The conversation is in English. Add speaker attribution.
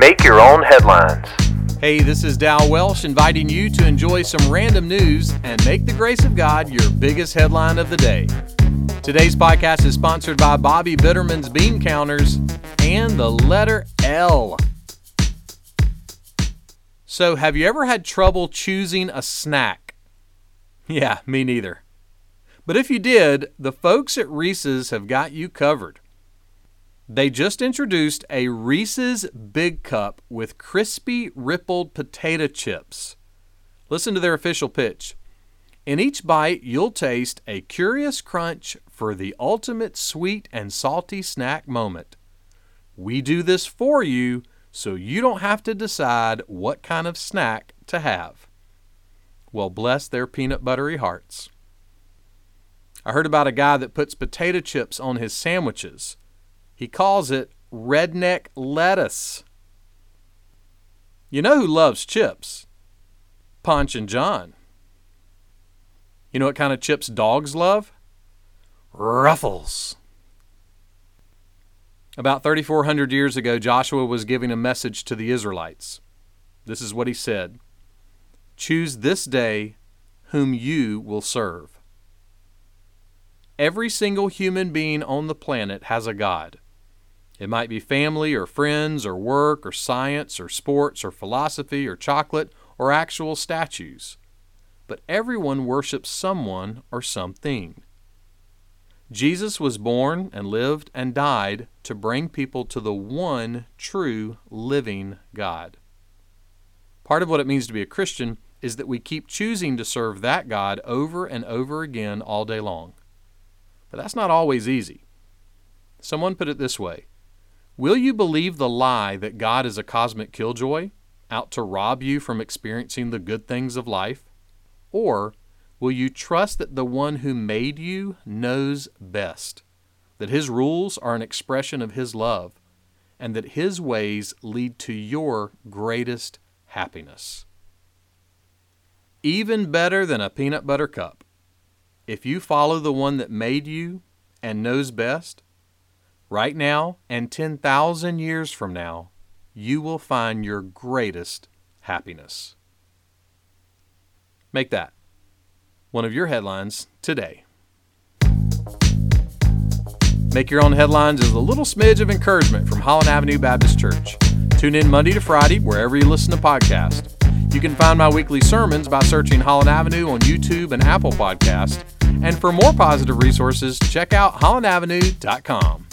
Speaker 1: Make your own headlines.
Speaker 2: Hey, this is Dal Welsh inviting you to enjoy some random news and make the grace of God your biggest headline of the day. Today's podcast is sponsored by Bobby Bitterman's Bean Counters and the letter L. So, have you ever had trouble choosing a snack? Yeah, me neither. But if you did, the folks at Reese's have got you covered. They just introduced a Reese's Big Cup with crispy rippled potato chips. Listen to their official pitch. In each bite, you'll taste a curious crunch for the ultimate sweet and salty snack moment. We do this for you so you don't have to decide what kind of snack to have. Well, bless their peanut buttery hearts. I heard about a guy that puts potato chips on his sandwiches. He calls it redneck lettuce. You know who loves chips? Punch and John. You know what kind of chips dogs love? Ruffles. About 3,400 years ago, Joshua was giving a message to the Israelites. This is what he said Choose this day whom you will serve. Every single human being on the planet has a God. It might be family or friends or work or science or sports or philosophy or chocolate or actual statues. But everyone worships someone or something. Jesus was born and lived and died to bring people to the one true living God. Part of what it means to be a Christian is that we keep choosing to serve that God over and over again all day long. But that's not always easy. Someone put it this way Will you believe the lie that God is a cosmic killjoy, out to rob you from experiencing the good things of life? Or will you trust that the one who made you knows best, that his rules are an expression of his love, and that his ways lead to your greatest happiness? Even better than a peanut butter cup. If you follow the one that made you and knows best, right now and 10,000 years from now, you will find your greatest happiness. Make that one of your headlines today. Make Your Own Headlines is a little smidge of encouragement from Holland Avenue Baptist Church. Tune in Monday to Friday wherever you listen to podcasts. You can find my weekly sermons by searching Holland Avenue on YouTube and Apple Podcast. And for more positive resources, check out hollandavenue.com.